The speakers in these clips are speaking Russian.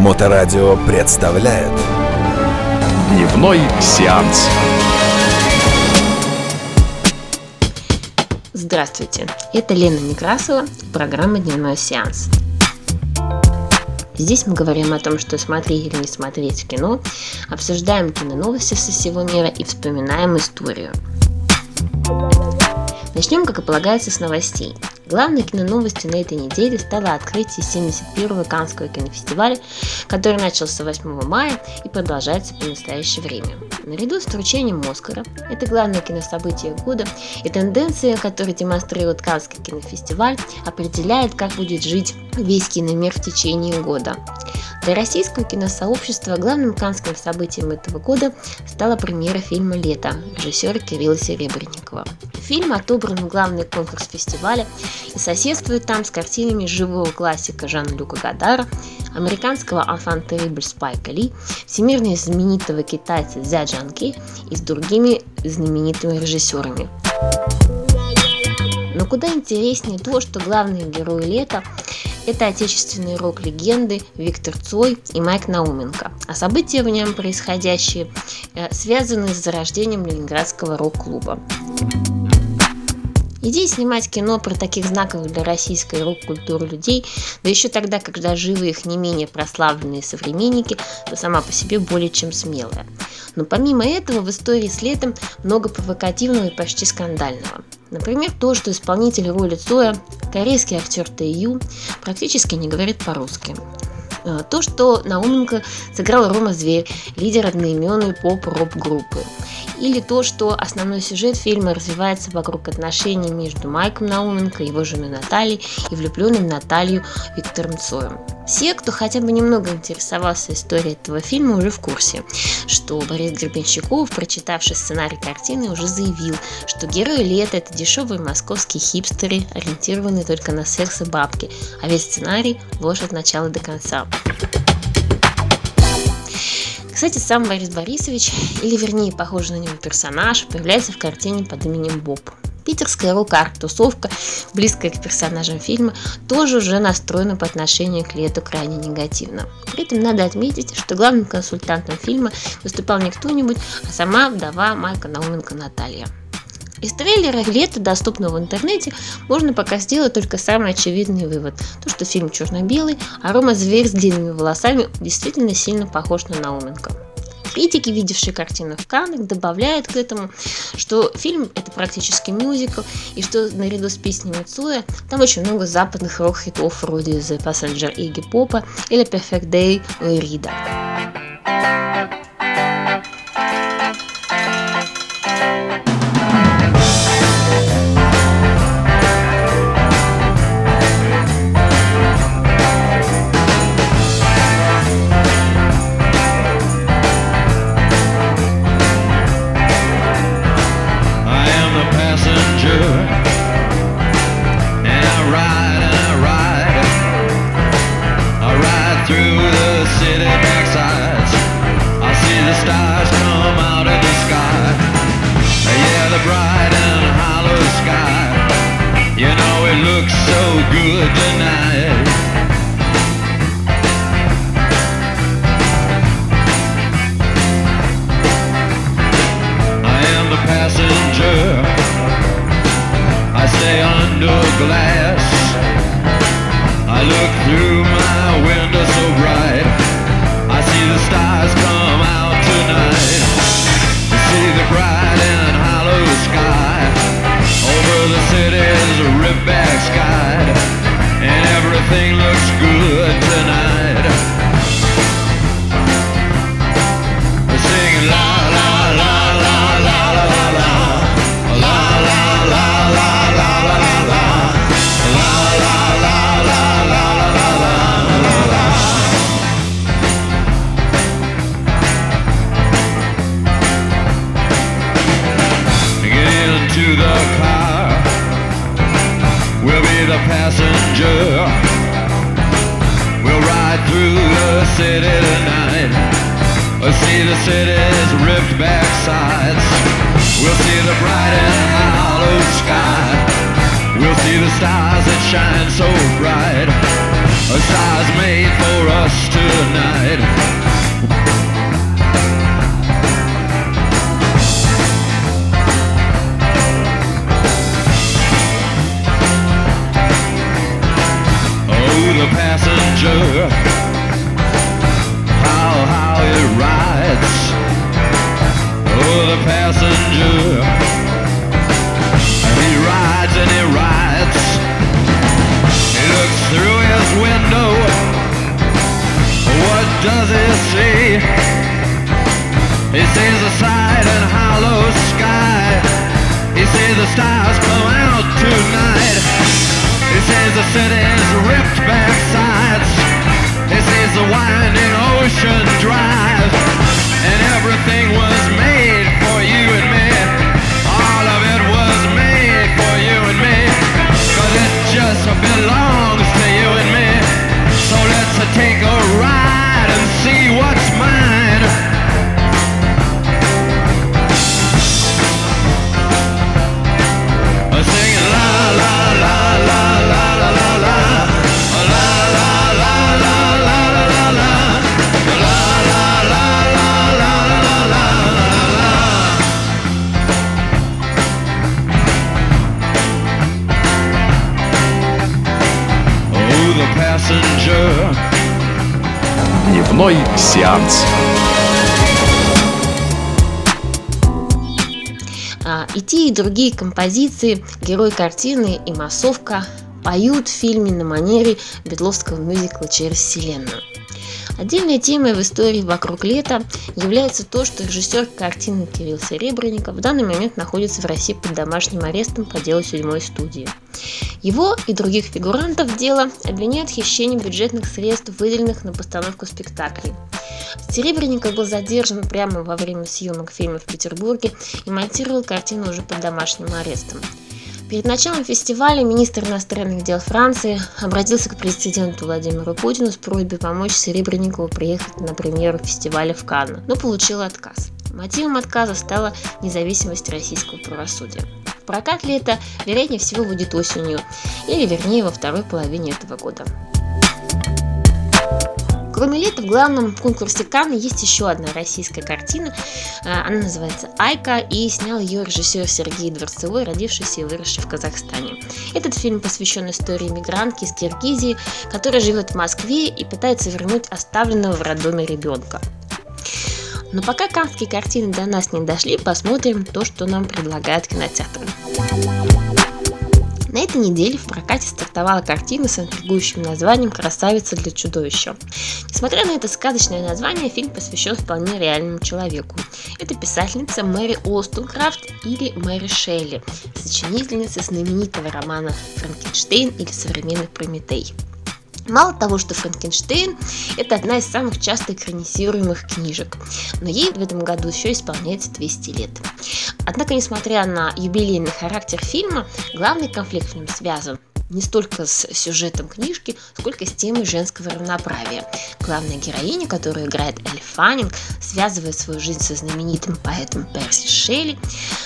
Моторадио представляет Дневной сеанс. Здравствуйте, это Лена Некрасова программа «Дневной сеанс». Здесь мы говорим о том, что смотреть или не смотреть кино, обсуждаем киноновости со всего мира и вспоминаем историю. Начнем, как и полагается, с новостей. Главной киноновостью на этой неделе стало открытие 71-го Каннского кинофестиваля, который начался 8 мая и продолжается по настоящее время. Наряду с вручением Оскара, это главное кинособытие года и тенденция, которую демонстрирует Каннский кинофестиваль, определяет, как будет жить весь киномир в течение года. Для российского киносообщества главным канским событием этого года стала премьера фильма «Лето» режиссера Кирилла Серебренникова. Фильм отобран в главный конкурс фестиваля и соседствует там с картинами живого классика Жана-Люка Гадара, американского «Enfant terrible» Спайка Ли, всемирно знаменитого китайца Зя Джанки и с другими знаменитыми режиссерами. Но куда интереснее то, что главные герои лета это отечественные рок-легенды Виктор Цой и Майк Науменко, а события в нем происходящие э, связаны с зарождением Ленинградского рок-клуба. Идея снимать кино про таких знаковых для российской рок-культуры людей, да еще тогда, когда живы их не менее прославленные современники, то сама по себе более чем смелая. Но помимо этого в истории с летом много провокативного и почти скандального. Например, то, что исполнитель роли Цоя, корейский актер Тэйю, практически не говорит по-русски. Э, то, что Науменко сыграл Рома Зверь, лидер одноименной поп-рок-группы. Или то, что основной сюжет фильма развивается вокруг отношений между Майком Науменко, его женой Натальей и влюбленным Наталью Виктором Цоем. Все, кто хотя бы немного интересовался историей этого фильма, уже в курсе, что Борис Гребенщиков, прочитавший сценарий картины, уже заявил, что герои лета – это дешевые московские хипстеры, ориентированные только на секс и бабки, а весь сценарий – ложь от начала до конца. Кстати, сам Борис Борисович, или вернее похожий на него персонаж, появляется в картине под именем Боб. Питерская рок-арт-тусовка, близкая к персонажам фильма, тоже уже настроена по отношению к лету крайне негативно. При этом надо отметить, что главным консультантом фильма выступал не кто-нибудь, а сама вдова Майка Науменко Наталья. Из трейлера «Лето», доступного в интернете, можно пока сделать только самый очевидный вывод. То, что фильм черно-белый, а Рома Зверь с длинными волосами действительно сильно похож на Науменко. Критики, видевшие картину в Каннах, добавляют к этому, что фильм это практически мюзикл, и что наряду с песнями Цоя там очень много западных рок-хитов вроде The Passenger Iggy Попа или Perfect Day the passenger. We'll ride through the city tonight. We'll see the city's ripped back sides. We'll see the bright and hollow sky. We'll see the stars that shine so bright. The stars made for us tonight. Passenger, how how it rides. Oh, the passenger, The city's ripped back sides. He sees the winding ocean drive. And everything was А, и те, и другие композиции, герой картины и массовка поют в фильме на манере бетловского мюзикла «Через вселенную». Отдельной темой в истории «Вокруг лета» является то, что режиссер картины Кирилл Серебренников в данный момент находится в России под домашним арестом по делу седьмой студии. Его и других фигурантов дела обвиняют в хищении бюджетных средств, выделенных на постановку спектаклей. Серебренников был задержан прямо во время съемок фильма в Петербурге и монтировал картину уже под домашним арестом. Перед началом фестиваля министр иностранных дел Франции обратился к президенту Владимиру Путину с просьбой помочь Серебренникову приехать на премьеру фестиваля в Канны, но получил отказ. Мотивом отказа стала независимость российского правосудия. В прокат лета, вероятнее всего, будет осенью, или вернее во второй половине этого года. Кроме лета в главном конкурсе Канны есть еще одна российская картина. А, Она называется «Айка» и снял ее режиссер Сергей Дворцевой, родившийся и выросший в Казахстане. Этот фильм посвящен истории мигрантки из Киргизии, которая живет в Москве и пытается вернуть оставленного в роддоме ребенка. Но пока канские картины до нас не дошли, посмотрим то, что нам предлагают кинотеатры. На этой неделе в прокате стартовала картина с интригующим названием «Красавица для чудовища». Несмотря на это сказочное название, фильм посвящен вполне реальному человеку. Это писательница Мэри Олстонкрафт или Мэри Шелли, сочинительница знаменитого романа «Франкенштейн» или «Современный Прометей». Мало того, что Франкенштейн – это одна из самых часто экранизируемых книжек, но ей в этом году еще исполняется 200 лет. Однако, несмотря на юбилейный характер фильма, главный конфликт в нем связан не столько с сюжетом книжки, сколько с темой женского равноправия. Главная героиня, которую играет Элли Фаннинг, связывает свою жизнь со знаменитым поэтом Перси Шелли,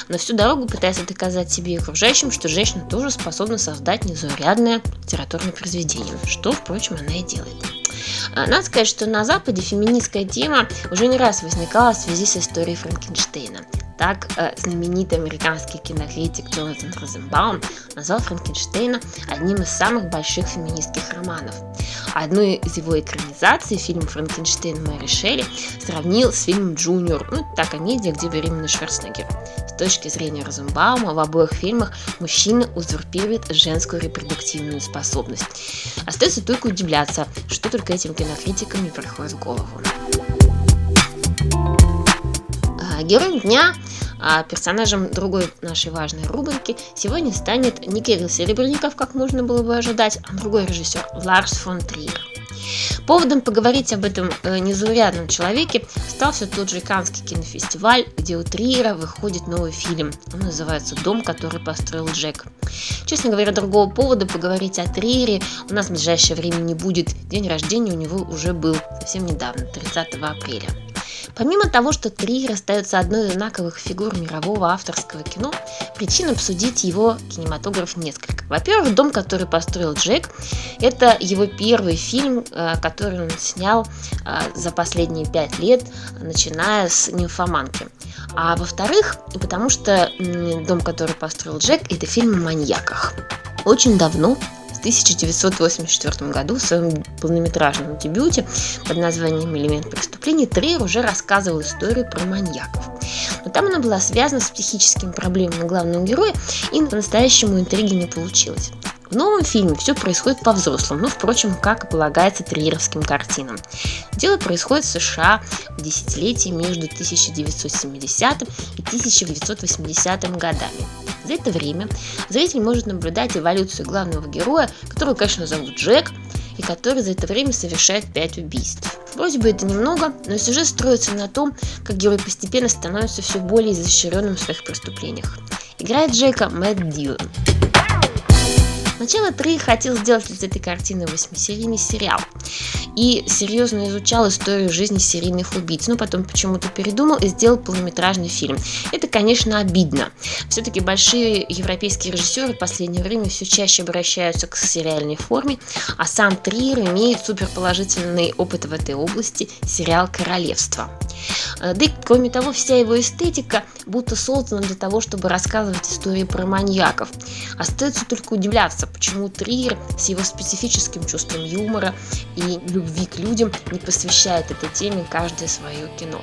но всю дорогу пытается доказать себе и окружающим, что женщина тоже способна создать незаурядное литературное произведение, что, впрочем, она и делает. А, Надо сказать, что на Западе феминистская тема уже не раз возникала в связи с историей Франкенштейна. Так, э, знаменитый американский кинокритик Джонатан Розенбаум назвал Франкенштейна одним из самых больших феминистских романов. Одну из его экранизаций, фильм «Франкенштейн» Мэри Шелли, сравнил с фильмом «Джуниор», ну, та комедия, где беременный Шварценеггер. С точки зрения Розенбаума, в обоих фильмах мужчина узурпирует женскую репродуктивную способность. Остается только удивляться, что только этим кинокритикам не приходит в голову. А, Героем дня, а персонажем другой нашей важной рубрики сегодня станет не Кирилл Серебренников, как можно было бы ожидать, а другой режиссер Ларс фон Триер. Поводом поговорить об этом э, незаурядном человеке стал все тот же Каннский кинофестиваль, где у Триера выходит новый фильм. Он называется «Дом, который построил Джек». Честно говоря, другого повода поговорить о Триере у нас в ближайшее время не будет. День рождения у него уже был совсем недавно, 30 апреля. Помимо того, что Триер остается одной из знаковых фигур мирового авторского кино, причин обсудить его кинематограф несколько. Во-первых, «Дом, который построил Джек» — это его первый фильм, э, который он снял э, за последние пять лет, начиная с «Нимфоманки». А во-вторых, потому что «Дом, который построил Джек» — это фильм о маньяках. Очень давно 1984 году в своем полнометражном дебюте под названием «Элемент преступления» Трейер уже рассказывал историю про маньяков. Но там она была связана с психическими проблемами главного героя, и по-настоящему интриги не получилось. В новом фильме все происходит по-взрослому, ну, впрочем, как и полагается триеровским картинам. Дело происходит в США в десятилетии между 1970 и 1980 годами. За это время зритель может наблюдать эволюцию главного героя, которого, конечно, зовут Джек, и который за это время совершает 5 убийств. Вроде бы это немного, но сюжет строится на том, как герой постепенно становится все более изощренным в своих преступлениях. Играет Джека Мэтт Дилан. Сначала Трей хотел сделать из этой картины восьмисерийный сериал и серьезно изучал историю жизни серийных убийц, но потом почему-то передумал и сделал полнометражный фильм. Это, конечно, обидно. Все-таки большие европейские режиссеры в последнее время все чаще обращаются к сериальной форме, а сам Триер имеет суперположительный опыт в этой области – сериал «Королевство». Э, да и, кроме того, вся его эстетика будто создана для того, чтобы рассказывать истории про маньяков. Остается только удивляться, почему Триер с его специфическим чувством юмора и любви к людям не посвящает этой теме каждое свое кино.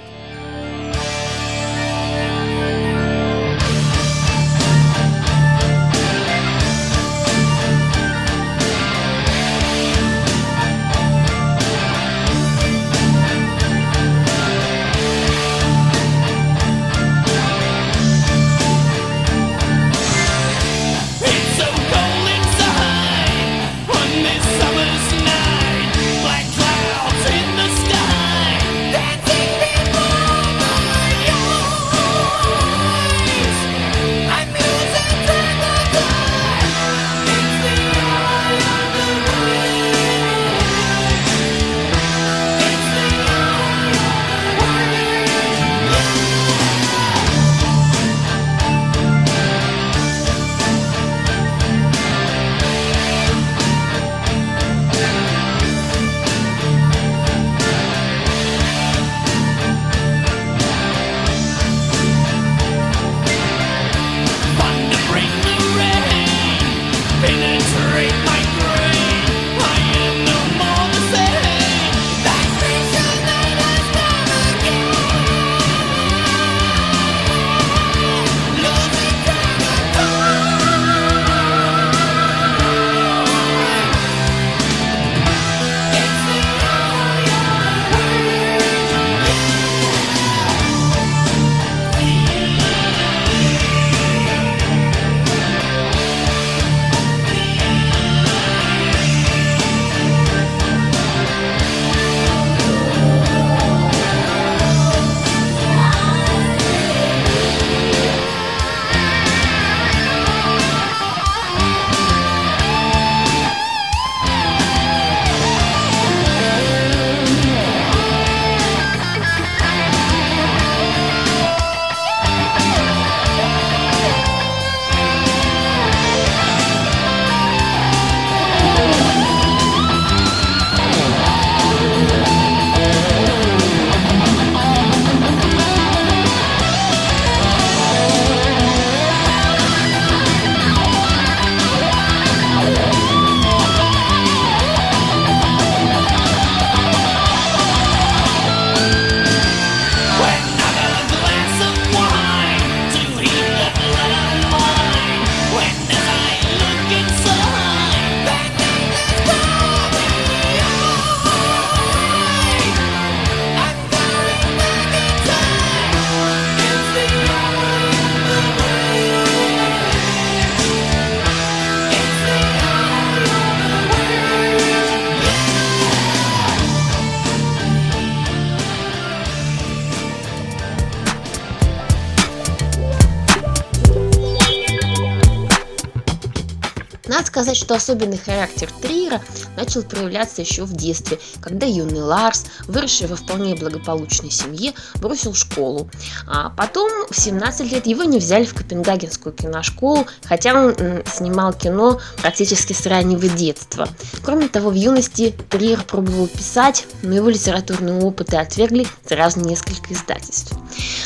Сказать, что особенный характер Триера начал проявляться еще в детстве, когда юный Ларс, выросший во вполне благополучной семье, бросил школу. А потом в 17 лет его не взяли в Копенгагенскую киношколу, хотя он снимал кино практически с раннего детства. Кроме того, в юности Триер пробовал писать, но его литературные опыты отвергли сразу несколько издательств.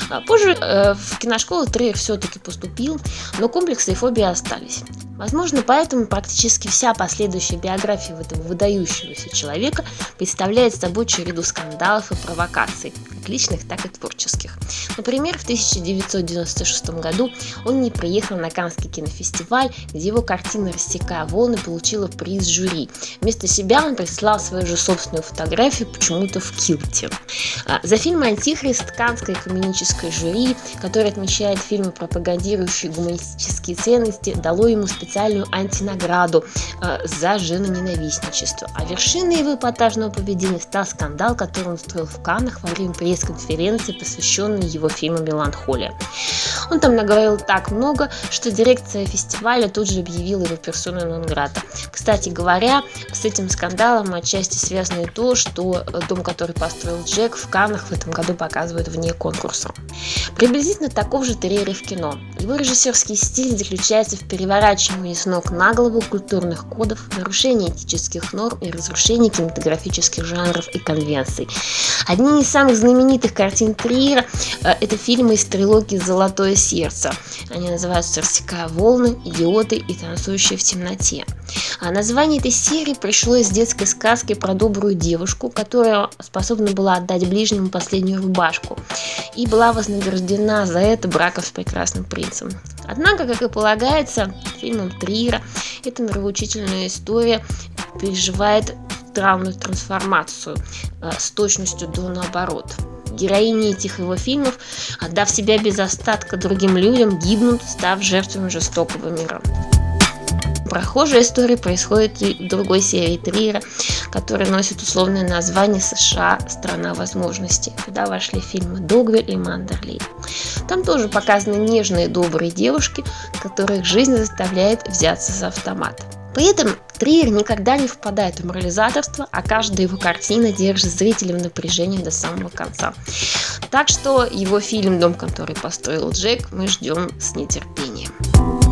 А позже э, в киношколу Триер все-таки поступил, но комплексы и фобии остались. Возможно, поэтому практически вся последующая биография этого выдающегося человека представляет собой череду скандалов и провокаций, как личных, так и творческих. Например, в 1996 году он не приехал на Каннский кинофестиваль, где его картина «Рассекая волны» получила приз жюри. Вместо себя он прислал свою же собственную фотографию почему-то в килте. А, за фильм «Антихрист» Каннское экуменическое жюри, которое отмечает фильмы, пропагандирующие гуманистические ценности, дало ему специальный специальную антинаграду э, за женоненавистничество. А вершиной его эпатажного поведения стал скандал, который он устроил в Каннах во время пресс-конференции, посвященной его фильму «Меланхолия». Он там наговорил так много, что дирекция фестиваля тут же объявила его персоной нон-грата. Кстати говоря, с этим скандалом отчасти связано и то, что дом, который построил Джек, в Каннах в этом году показывают вне конкурса. Приблизительно таков же Терьер в кино. Его режиссерский стиль заключается в переворачивании с ног на голову культурных кодов, нарушении этических норм и разрушении кинематографических жанров и конвенций. Одни из самых знаменитых картин Триера э, – это фильмы из трилогии «Золотое сердце». Они называются «Рассекая волны», «Идиоты» и «Танцующие в темноте». А название этой серии пришло из детской сказки про добрую девушку, которая способна была отдать ближнему последнюю рубашку и была вознаграждена за это браком с прекрасным принцем. Однако, как и полагается, фильмом Триера эта нравоучительная история переживает травную трансформацию э, с точностью до наоборот. Героини этих его фильмов, отдав себя без остатка другим людям, гибнут, став жертвами жестокого мира. Прохожая история происходит в другой серии Триера, которая носит условное название «США. Страна возможностей», куда вошли фильмы «Догвиль» и «Мандерли». Там тоже показаны нежные добрые девушки, которых жизнь заставляет взяться за автомат. При этом Триер никогда не впадает в морализаторство, а каждая его картина держит зрителя в напряжении до самого конца. Так что его фильм «Дом, который построил Джек» мы ждем с нетерпением.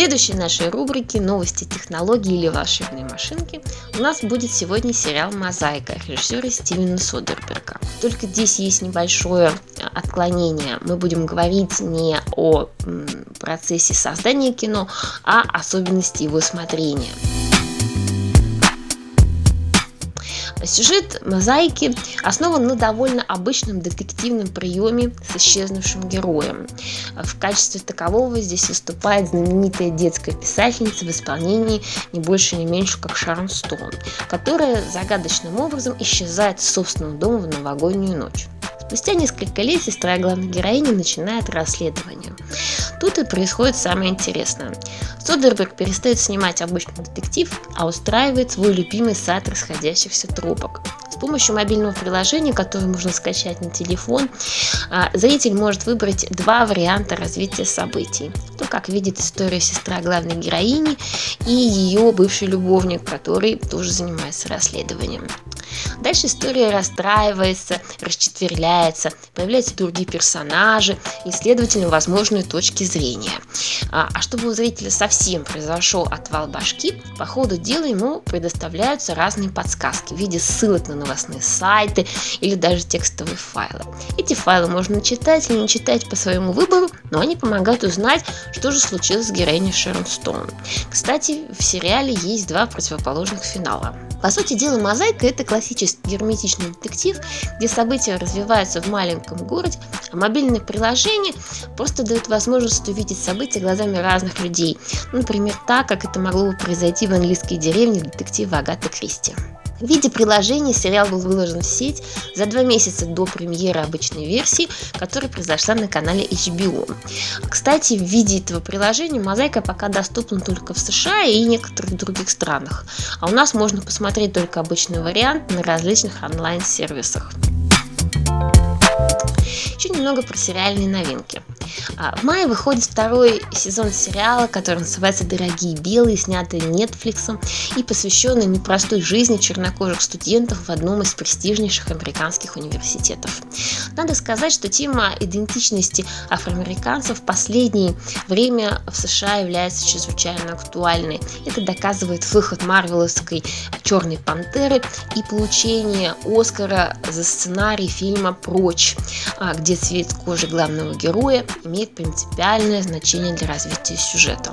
Следующей нашей рубрике «Новости технологий или волшебные машинки» у нас будет сегодня сериал «Мозаика» режиссера Стивена Содерберга. Только здесь есть небольшое отклонение. Мы будем говорить не о процессе создания кино, а особенности его смотрения. Сюжет «Мозаики» основан на довольно обычном детективном приеме с исчезнувшим героем. В качестве такового здесь выступает знаменитая детская писательница в исполнении не больше не меньше как Шарон Стоун, которая загадочным образом исчезает из собственного дома в новогоднюю ночь. Спустя несколько лет сестра главной героини начинает расследование. Тут и происходит самое интересное. Содерберг перестает снимать обычный детектив, а устраивает свой любимый сад расходящихся трубок. С помощью мобильного приложения, которое можно скачать на телефон, а, зритель может выбрать два варианта развития событий. То, как видит историю сестра главной героини и ее бывший любовник, который тоже занимается расследованием. Дальше история расстраивается, расчетверляется, появляются другие персонажи и, следовательно, возможные точки зрения. А, а чтобы у зрителя совсем произошел отвал башки, по ходу дела ему предоставляются разные подсказки в виде ссылок на новостные сайты или даже текстовые файлы. Эти файлы можно читать или не читать по своему выбору, но они помогают узнать, что же случилось с героиней Шерон Стоун. Кстати, в сериале есть два противоположных финала. По сути дела, «Мозаика» — это классический герметичный детектив, где события развиваются в маленьком городе, а мобильное приложение просто дает возможность увидеть события глазами разных людей. Например, так, как это могло бы произойти в английской деревне детектива Агаты Кристи. В виде приложения сериал был выложен в сеть за два месяца до премьеры обычной версии, которая произошла на канале HBO. Кстати, в виде этого приложения «Мозаика» пока доступна только в США и некоторых других странах, а у нас можно посмотреть только обычный вариант на различных онлайн-сервисах. Еще немного про сериальные новинки. А, в мае выходит второй сезон сериала, который называется «Дорогие белые», снятый Netflix и посвященный непростой жизни чернокожих студентов в одном из престижнейших американских университетов. Надо сказать, что тема идентичности афроамериканцев в последнее время в США является чрезвычайно актуальной. Это доказывает выход марвеловской «Черной пантеры» и получение Оскара за сценарий фильма «Прочь», а, где цвет кожи главного героя имеет принципиальное значение для развития сюжета.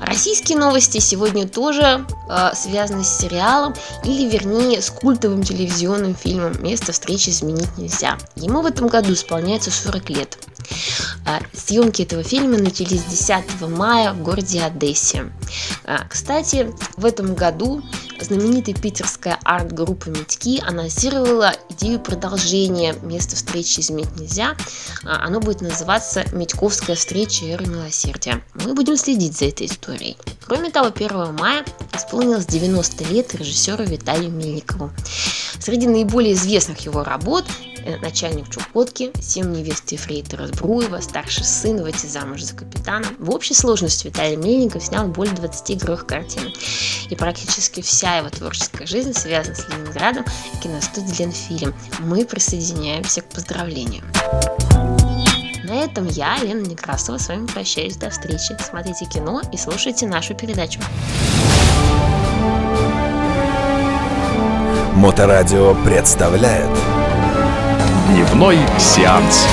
Российские новости сегодня тоже э, связаны с сериалом, или вернее с культовым телевизионным фильмом «Место встречи изменить нельзя». Ему в этом году исполняется 40 лет. А, съемки этого фильма начались 10 мая в городе Одессе. А, кстати, в этом году знаменитая питерская арт-группа «Медьки» анонсировала идею продолжения места встречи изменить нельзя. А, оно будет называться «Медьковская встреча Эры Милосердия». Мы будем следить за этой историей. Кроме того, 1 мая исполнилось 90 лет режиссеру Виталию Мельникову. Среди наиболее известных его работ Э, начальник Чукотки, семь невест Ефрейтора Збруева, старший сын, выйти замуж за капитана. В общей сложности Виталий Мельников снял более 20 игровых картин. И практически вся его творческая жизнь связана с Ленинградом и киностудией Ленфильм. Мы присоединяемся к поздравлениям. На этом я, Лена Некрасова, с вами прощаюсь. До встречи. Смотрите кино и слушайте нашу передачу. Моторадио представляет Дневной сеанс.